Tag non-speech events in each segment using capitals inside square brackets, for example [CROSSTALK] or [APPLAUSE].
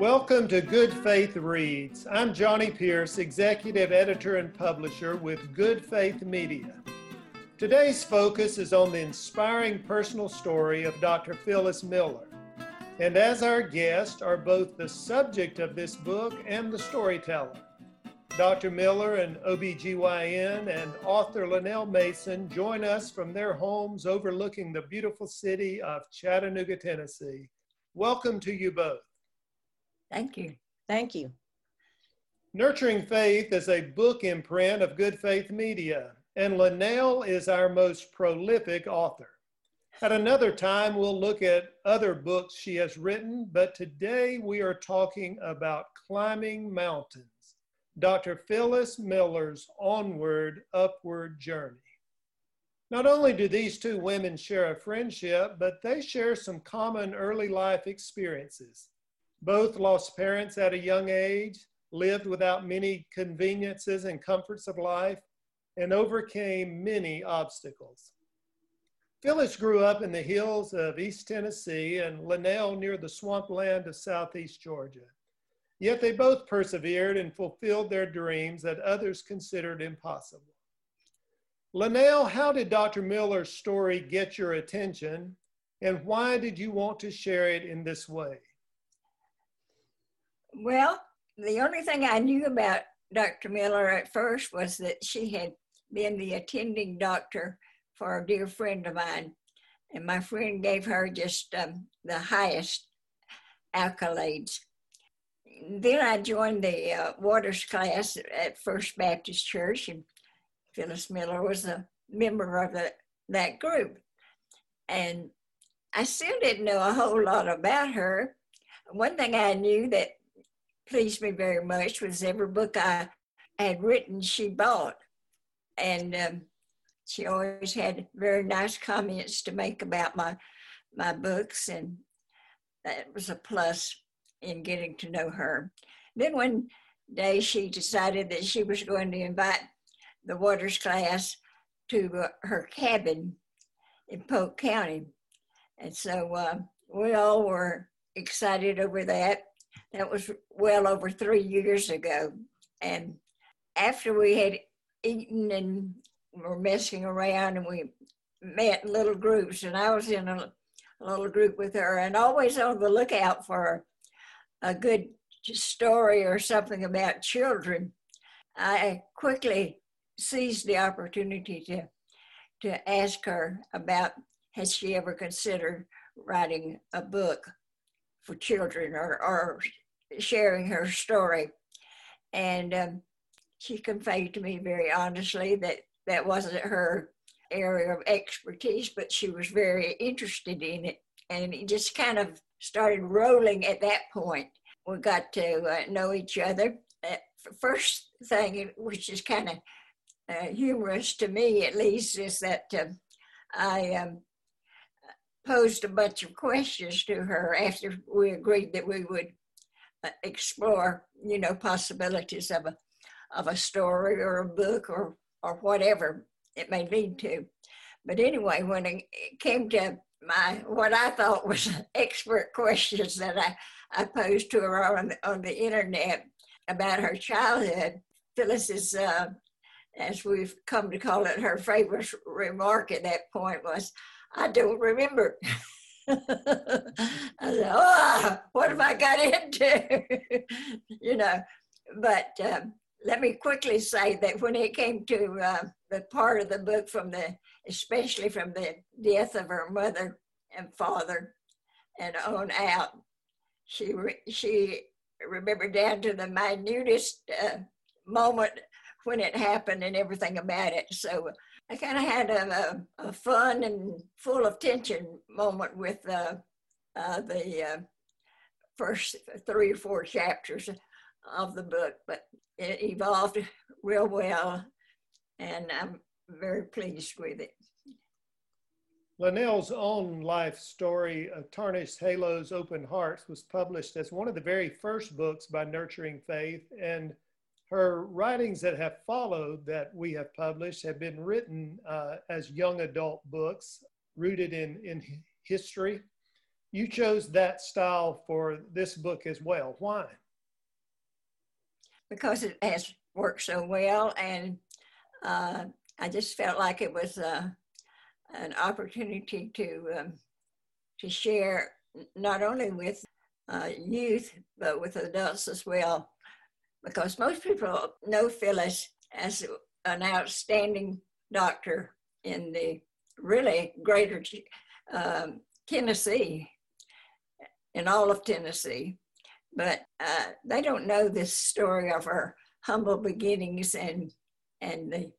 Welcome to Good Faith Reads. I'm Johnny Pierce, Executive Editor and Publisher with Good Faith Media. Today's focus is on the inspiring personal story of Dr. Phyllis Miller. And as our guest are both the subject of this book and the storyteller. Dr. Miller and OBGYN and author Lynelle Mason join us from their homes overlooking the beautiful city of Chattanooga, Tennessee. Welcome to you both. Thank you. Thank you. Nurturing Faith is a book imprint of Good Faith Media, and Lynelle is our most prolific author. At another time, we'll look at other books she has written, but today we are talking about climbing mountains. Dr. Phyllis Miller's onward, upward journey. Not only do these two women share a friendship, but they share some common early life experiences. Both lost parents at a young age, lived without many conveniences and comforts of life, and overcame many obstacles. Phyllis grew up in the hills of East Tennessee and Lynelle near the swampland of Southeast Georgia. Yet they both persevered and fulfilled their dreams that others considered impossible. Lynelle, how did Dr. Miller's story get your attention, and why did you want to share it in this way? Well, the only thing I knew about Dr. Miller at first was that she had been the attending doctor for a dear friend of mine. And my friend gave her just um, the highest accolades. Then I joined the uh, waters class at First Baptist Church, and Phyllis Miller was a member of the, that group. And I still didn't know a whole lot about her. One thing I knew that pleased me very much was every book I had written, she bought. And um, she always had very nice comments to make about my, my books, and that was a plus in getting to know her. Then one day she decided that she was going to invite the Waters class to uh, her cabin in Polk County. And so uh, we all were excited over that. That was well over three years ago. And after we had eaten and were messing around, and we met in little groups, and I was in a, little group with her, and always on the lookout for a good story or something about children. I quickly seized the opportunity to to ask her about has she ever considered writing a book for children or, or sharing her story. And um, she conveyed to me very honestly that that wasn't her area of expertise, but she was very interested in it. And it just kind of started rolling at that point. We got to uh, know each other. Uh, first thing, which is kind of uh, humorous to me at least, is that um, I um, posed a bunch of questions to her after we agreed that we would explore, you know, possibilities of a of a story or a book or or whatever it may lead to. But anyway, when it came to my what I thought was [LAUGHS] expert questions that I, I posed to her on the, on the internet about her childhood, Phyllis's, uh, as we've come to call it, her favorite remark at that point was, I don't remember. [LAUGHS] [LAUGHS] I said, oh, what have I got into? [LAUGHS] you know, but um, let me quickly say that when it came to uh, the part of the book from the, especially from the death of her mother and father and on out, she, re- she remembered down to the minutest uh, moment when it happened and everything about it. So I kind of had a, a, a, fun and full of tension moment with uh, uh, the uh, first three or four chapters of the book, but it evolved real well, and I'm very pleased with it. Lynelle's own life story of Tarnished Halos, Open Hearts was published as one of the very first books by Nurturing Faith, and her writings that have followed that we have published have been written uh, as young adult books rooted in, in history. you chose that style for this book as well. Why? Because it has worked so well, and uh, I just felt like it was uh, an opportunity to um, to share not only with uh, youth but with adults as well. Because most people know Phyllis as an outstanding doctor in the really greater um, Tennessee, in all of Tennessee. But uh, they don't know this story of her humble beginnings and and the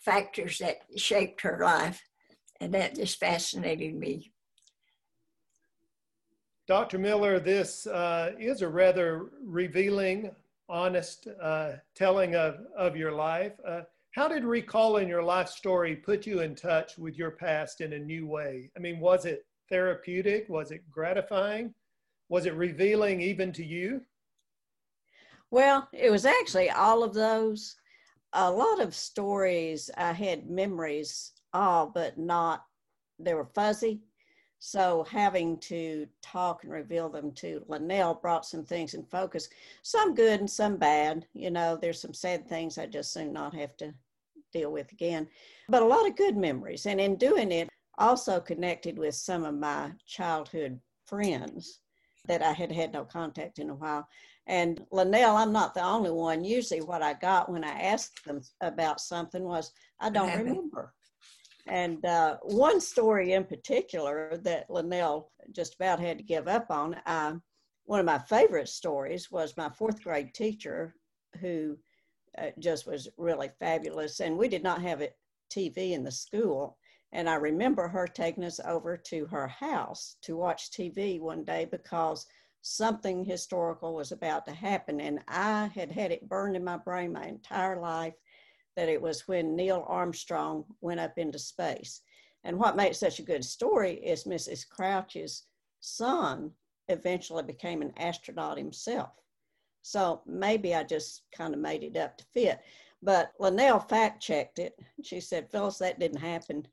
factors that shaped her life, and that just fascinated me. Dr. Miller, this uh, is a rather revealing, honest uh, telling of, of your life. Uh, how did recalling your life story put you in touch with your past in a new way? I mean, was it therapeutic? Was it gratifying? Was it revealing even to you? Well, it was actually all of those. A lot of stories I had memories of, but not, they were fuzzy. So having to talk and reveal them to Lynelle brought some things in focus, some good and some bad. You know, there's some sad things I just soon not have to deal with again. But a lot of good memories. And in doing it, also connected with some of my childhood friends that I had had no contact in a while. And Lynelle, I'm not the only one. Usually, what I got when I asked them about something was, I don't remember. And uh, one story in particular that Lynelle just about had to give up on, uh, one of my favorite stories was my fourth grade teacher who uh, just was really fabulous. And we did not have a TV in the school. And I remember her taking us over to her house to watch TV one day because something historical was about to happen. And I had had it burned in my brain my entire life that it was when Neil Armstrong went up into space. And what makes such a good story is Mrs. Crouch's son eventually became an astronaut himself. So maybe I just kind of made it up to fit. But Lynelle fact checked it. She said, Phyllis, that didn't happen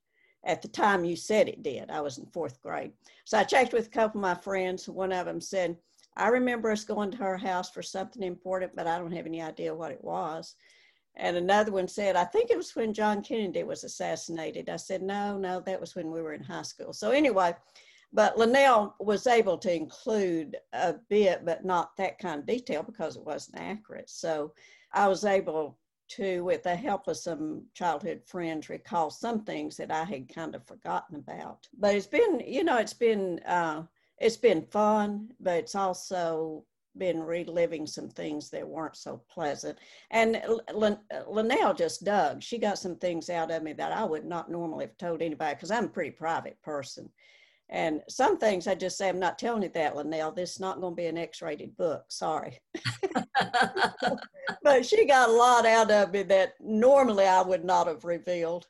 at the time you said it did. I was in fourth grade. So I checked with a couple of my friends. One of them said, I remember us going to her house for something important, but I don't have any idea what it was. And another one said, I think it was when John Kennedy was assassinated. I said, no, no, that was when we were in high school. So anyway, but Lynelle was able to include a bit, but not that kind of detail because it wasn't accurate. So I was able to, with the help of some childhood friends, recall some things that I had kind of forgotten about. But it's been, you know, it's been uh, it's been fun, but it's also been reliving some things that weren't so pleasant. And Lynelle just dug. She got some things out of me that I would not normally have told anybody because I'm a pretty private person. And some things I just say, I'm not telling you that, Lynelle. This is not going to be an X rated book. Sorry. [LAUGHS] [LAUGHS] but she got a lot out of me that normally I would not have revealed.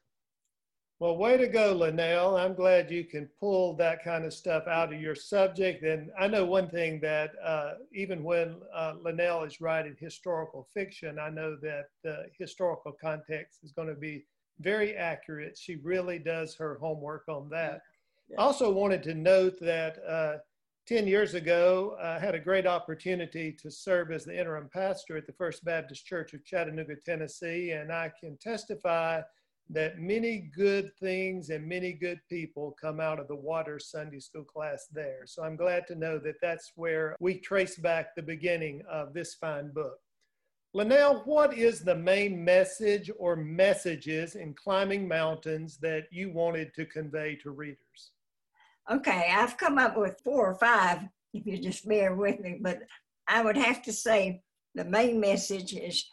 Well, way to go, Lynelle. I'm glad you can pull that kind of stuff out of your subject. And I know one thing that uh, even when uh, Lynelle is writing historical fiction, I know that the historical context is going to be very accurate. She really does her homework on that. Yeah. Also wanted to note that uh, 10 years ago, I had a great opportunity to serve as the interim pastor at the First Baptist Church of Chattanooga, Tennessee, and I can testify that many good things and many good people come out of the water Sunday school class there. So I'm glad to know that that's where we trace back the beginning of this fine book. Lynelle, what is the main message or messages in climbing mountains that you wanted to convey to readers? Okay, I've come up with four or five, if you just bear with me, but I would have to say the main message is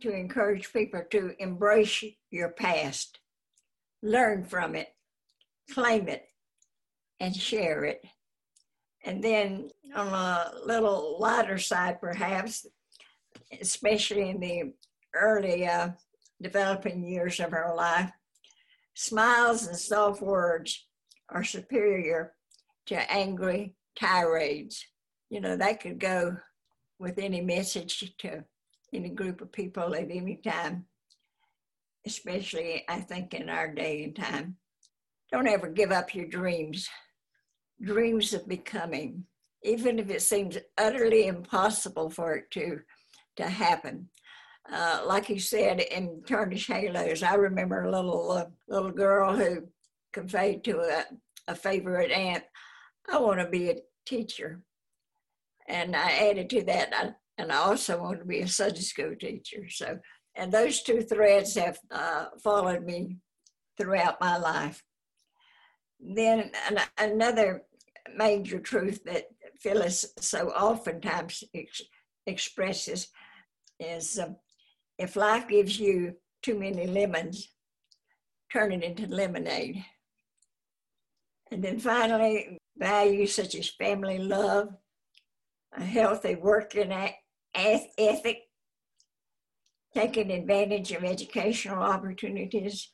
to encourage people to embrace your past, learn from it, claim it, and share it. And then on a little lighter side, perhaps, especially in the early uh, developing years of our life, smiles and soft words are superior to angry tirades. You know, that could go with any message to any group of people at any time, especially, I think, in our day and time. Don't ever give up your dreams. dreams of becoming, even if it seems utterly impossible for it to, to happen. Uh, like you said in Tarnished Halos, I remember a little uh, little girl who conveyed to a, a favorite aunt, I want to be a teacher. And I added to that, I, and I also want to be a Sunday school teacher. So, and those two threads have uh, followed me throughout my life. Then an, another major truth that Phyllis so oftentimes ex- expresses is um, if life gives you too many lemons, turn it into lemonade. And then finally, values such as family love, a healthy working ethic, taking advantage of educational opportunities,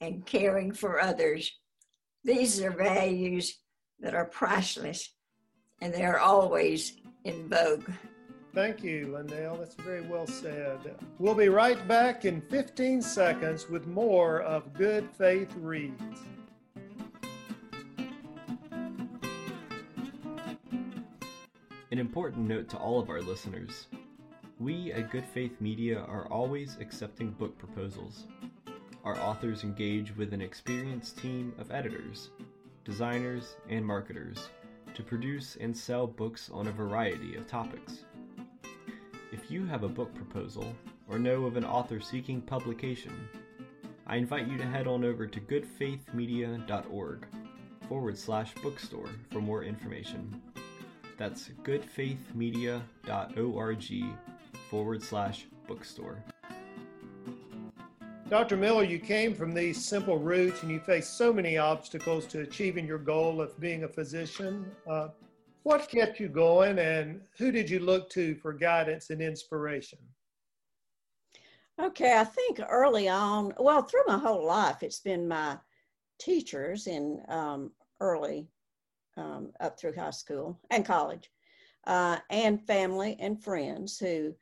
and caring for others. These are values that are priceless and they are always in vogue. Thank you, Lynelle. That's very well said. We'll be right back in 15 seconds with more of Good Faith Reads. An important note to all of our listeners we at Good Faith Media are always accepting book proposals. Our authors engage with an experienced team of editors, designers, and marketers to produce and sell books on a variety of topics. If you have a book proposal or know of an author seeking publication, I invite you to head on over to goodfaithmedia.org forward slash bookstore for more information. That's goodfaithmedia.org forward slash bookstore. Dr. Miller, you came from these simple roots and you faced so many obstacles to achieving your goal of being a physician. Uh, what kept you going and who did you look to for guidance and inspiration? Okay, I think early on, well, through my whole life, it's been my teachers in um, early um, up through high school and college, uh, and family and friends who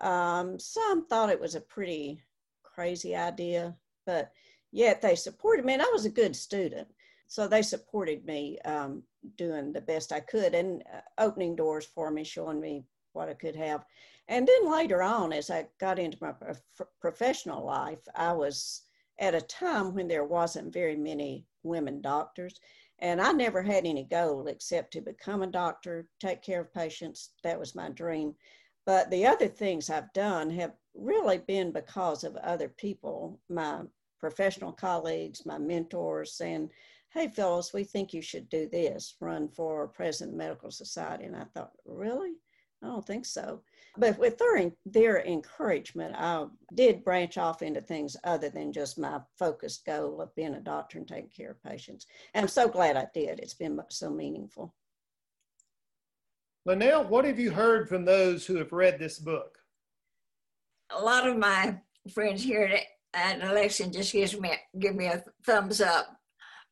um, some thought it was a pretty crazy idea, but yet they supported me, and I was a good student. So they supported me um, doing the best I could and uh, opening doors for me, showing me what I could have. And then later on, as I got into my prof- professional life, I was at a time when there wasn't very many women doctors. And I never had any goal except to become a doctor, take care of patients. That was my dream. But the other things I've done have really been because of other people, my professional colleagues, my mentors saying, hey, Phyllis, we think you should do this, run for president medical society. And I thought, really? I don't think so. But with their, their encouragement, I did branch off into things other than just my focused goal of being a doctor and taking care of patients. And I'm so glad I did. It's been so meaningful. Lynelle, what have you heard from those who have read this book? A lot of my friends here at Alexian just gives me give me a thumbs up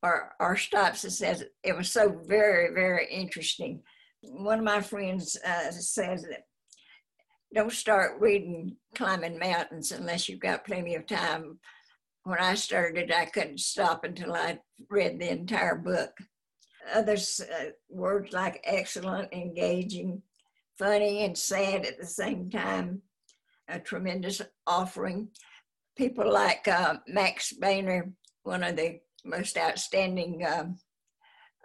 or, or stops and says it was so very, very interesting one of my friends uh, says that don't start reading climbing mountains unless you've got plenty of time. When I started, I couldn't stop until I read the entire book. Others, uh, words like excellent, engaging, funny, and sad at the same time, a tremendous offering. People like uh, Max Boehner, one of the most outstanding um,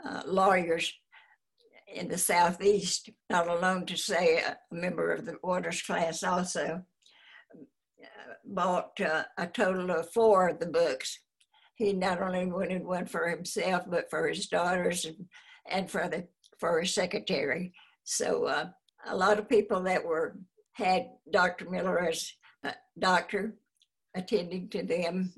uh, lawyers, in the Southeast, not alone to say a member of the orders class also, uh, bought uh, a total of four of the books. He not only wanted one for himself, but for his daughters and, and for the for his secretary. So uh, a lot of people that were had Dr. Miller as a doctor attending to them,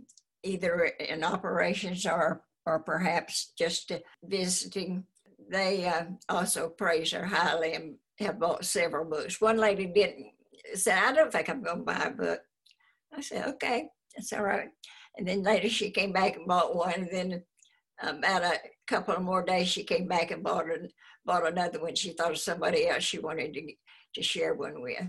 either in operations or or perhaps just visiting they uh, also praise her highly and have bought several books. One lady didn't say, I don't think I'm going to buy a book. I said, okay, that's all right. And then later she came back and bought one. And then about a couple of more days, she came back and bought, an, bought another one. She thought of somebody else she wanted to, to share one with.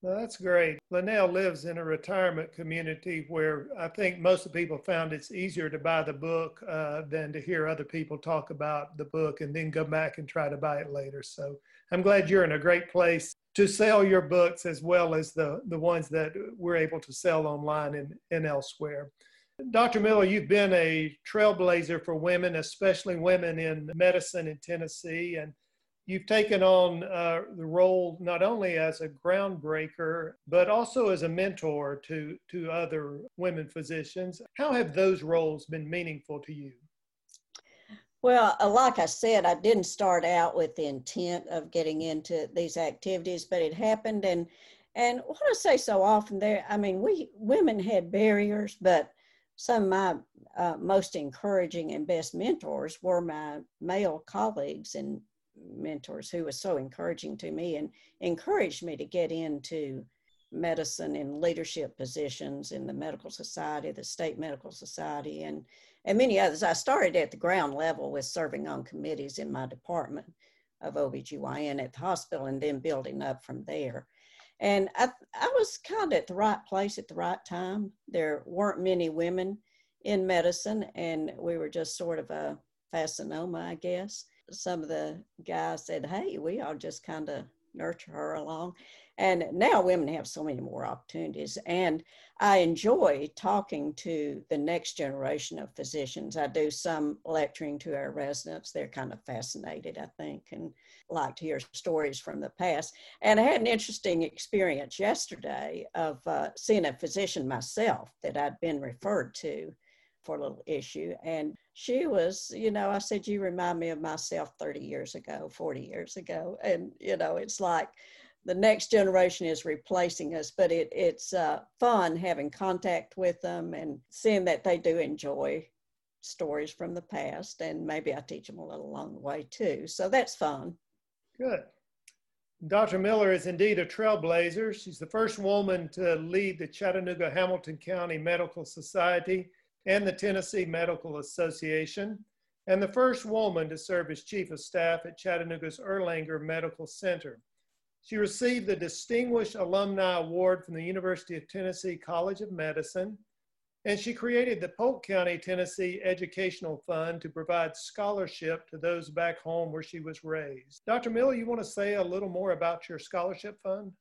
Well, that's great. Lynelle lives in a retirement community where I think most of the people found it's easier to buy the book uh, than to hear other people talk about the book and then go back and try to buy it later. So I'm glad you're in a great place to sell your books as well as the, the ones that we're able to sell online and, and elsewhere. Dr. Miller, you've been a trailblazer for women, especially women in medicine in Tennessee. And you've taken on uh, the role not only as a groundbreaker, but also as a mentor to, to other women physicians. How have those roles been meaningful to you? Well, uh, like I said, I didn't start out with the intent of getting into these activities, but it happened. And and what I say so often there, I mean, we women had barriers, but some of my uh, most encouraging and best mentors were my male colleagues and mentors who was so encouraging to me and encouraged me to get into medicine and leadership positions in the medical society, the state medical society, and and many others. I started at the ground level with serving on committees in my department of OBGYN at the hospital and then building up from there. And I, I was kind of at the right place at the right time. There weren't many women in medicine, and we were just sort of a fascinoma, I guess some of the guys said, hey, we all just kind of nurture her along. And now women have so many more opportunities. And I enjoy talking to the next generation of physicians. I do some lecturing to our residents. They're kind of fascinated, I think, and like to hear stories from the past. And I had an interesting experience yesterday of uh, seeing a physician myself that I'd been referred to for a little issue. And she was, you know, I said, You remind me of myself 30 years ago, 40 years ago. And, you know, it's like the next generation is replacing us, but it, it's uh, fun having contact with them and seeing that they do enjoy stories from the past. And maybe I teach them a little along the way too. So that's fun. Good. Dr. Miller is indeed a trailblazer. She's the first woman to lead the Chattanooga Hamilton County Medical Society and the Tennessee Medical Association, and the first woman to serve as Chief of Staff at Chattanooga's Erlanger Medical Center. She received the Distinguished Alumni Award from the University of Tennessee College of Medicine, and she created the Polk County, Tennessee Educational Fund to provide scholarship to those back home where she was raised. Dr. Miller, you want to say a little more about your scholarship fund?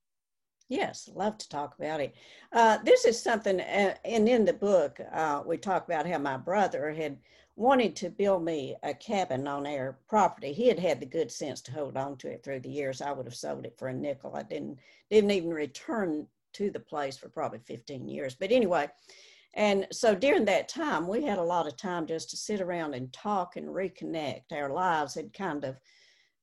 Yes, love to talk about it. Uh, this is something, uh, and in the book, uh, we talk about how my brother had wanted to build me a cabin on our property. He had had the good sense to hold on to it through the years. I would have sold it for a nickel. I didn't didn't even return to the place for probably 15 years. But anyway, and so during that time, we had a lot of time just to sit around and talk and reconnect. Our lives had kind of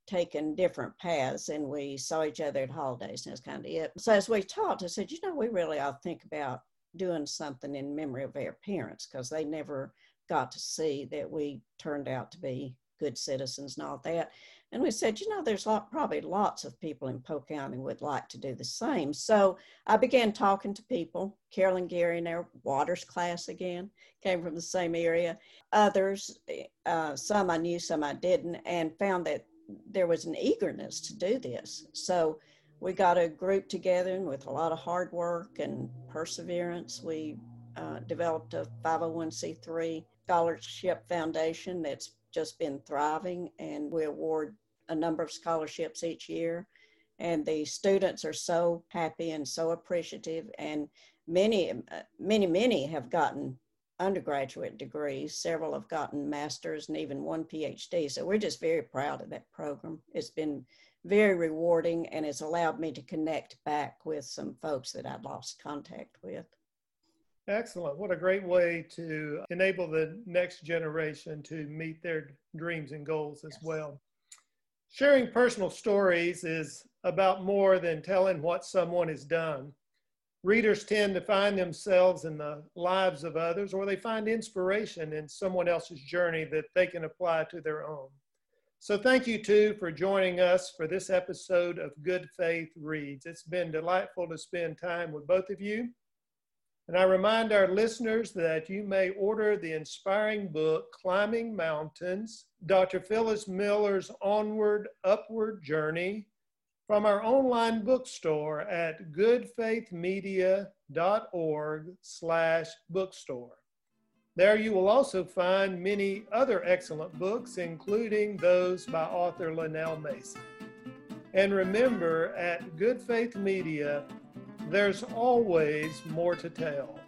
taken different paths and we saw each other at holidays and that's kind of it. So as we talked, I said, you know, we really ought to think about doing something in memory of our parents because they never got to see that we turned out to be good citizens and all that. And we said, you know, there's lot, probably lots of people in Polk County would like to do the same. So I began talking to people. Carolyn Gary in our Waters class again came from the same area. Others, uh, some I knew, some I didn't, and found that there was an eagerness to do this. So we got a group together and with a lot of hard work and perseverance, we uh, developed a 501c3 scholarship foundation that's just been thriving and we award a number of scholarships each year. And the students are so happy and so appreciative and many, many, many have gotten undergraduate degrees. Several have gotten masters and even one PhD. So we're just very proud of that program. It's been very rewarding and it's allowed me to connect back with some folks that I'd lost contact with. Excellent. What a great way to enable the next generation to meet their dreams and goals as yes. well. Sharing personal stories is about more than telling what someone has done readers tend to find themselves in the lives of others or they find inspiration in someone else's journey that they can apply to their own. So thank you too for joining us for this episode of Good Faith Reads. It's been delightful to spend time with both of you. And I remind our listeners that you may order the inspiring book, Climbing Mountains, Dr. Phyllis Miller's Onward, Upward Journey, from our online bookstore at goodfaithmedia.org slash bookstore. There you will also find many other excellent books, including those by author Lynelle Mason. And remember, at Good Faith Media, there's always more to tell.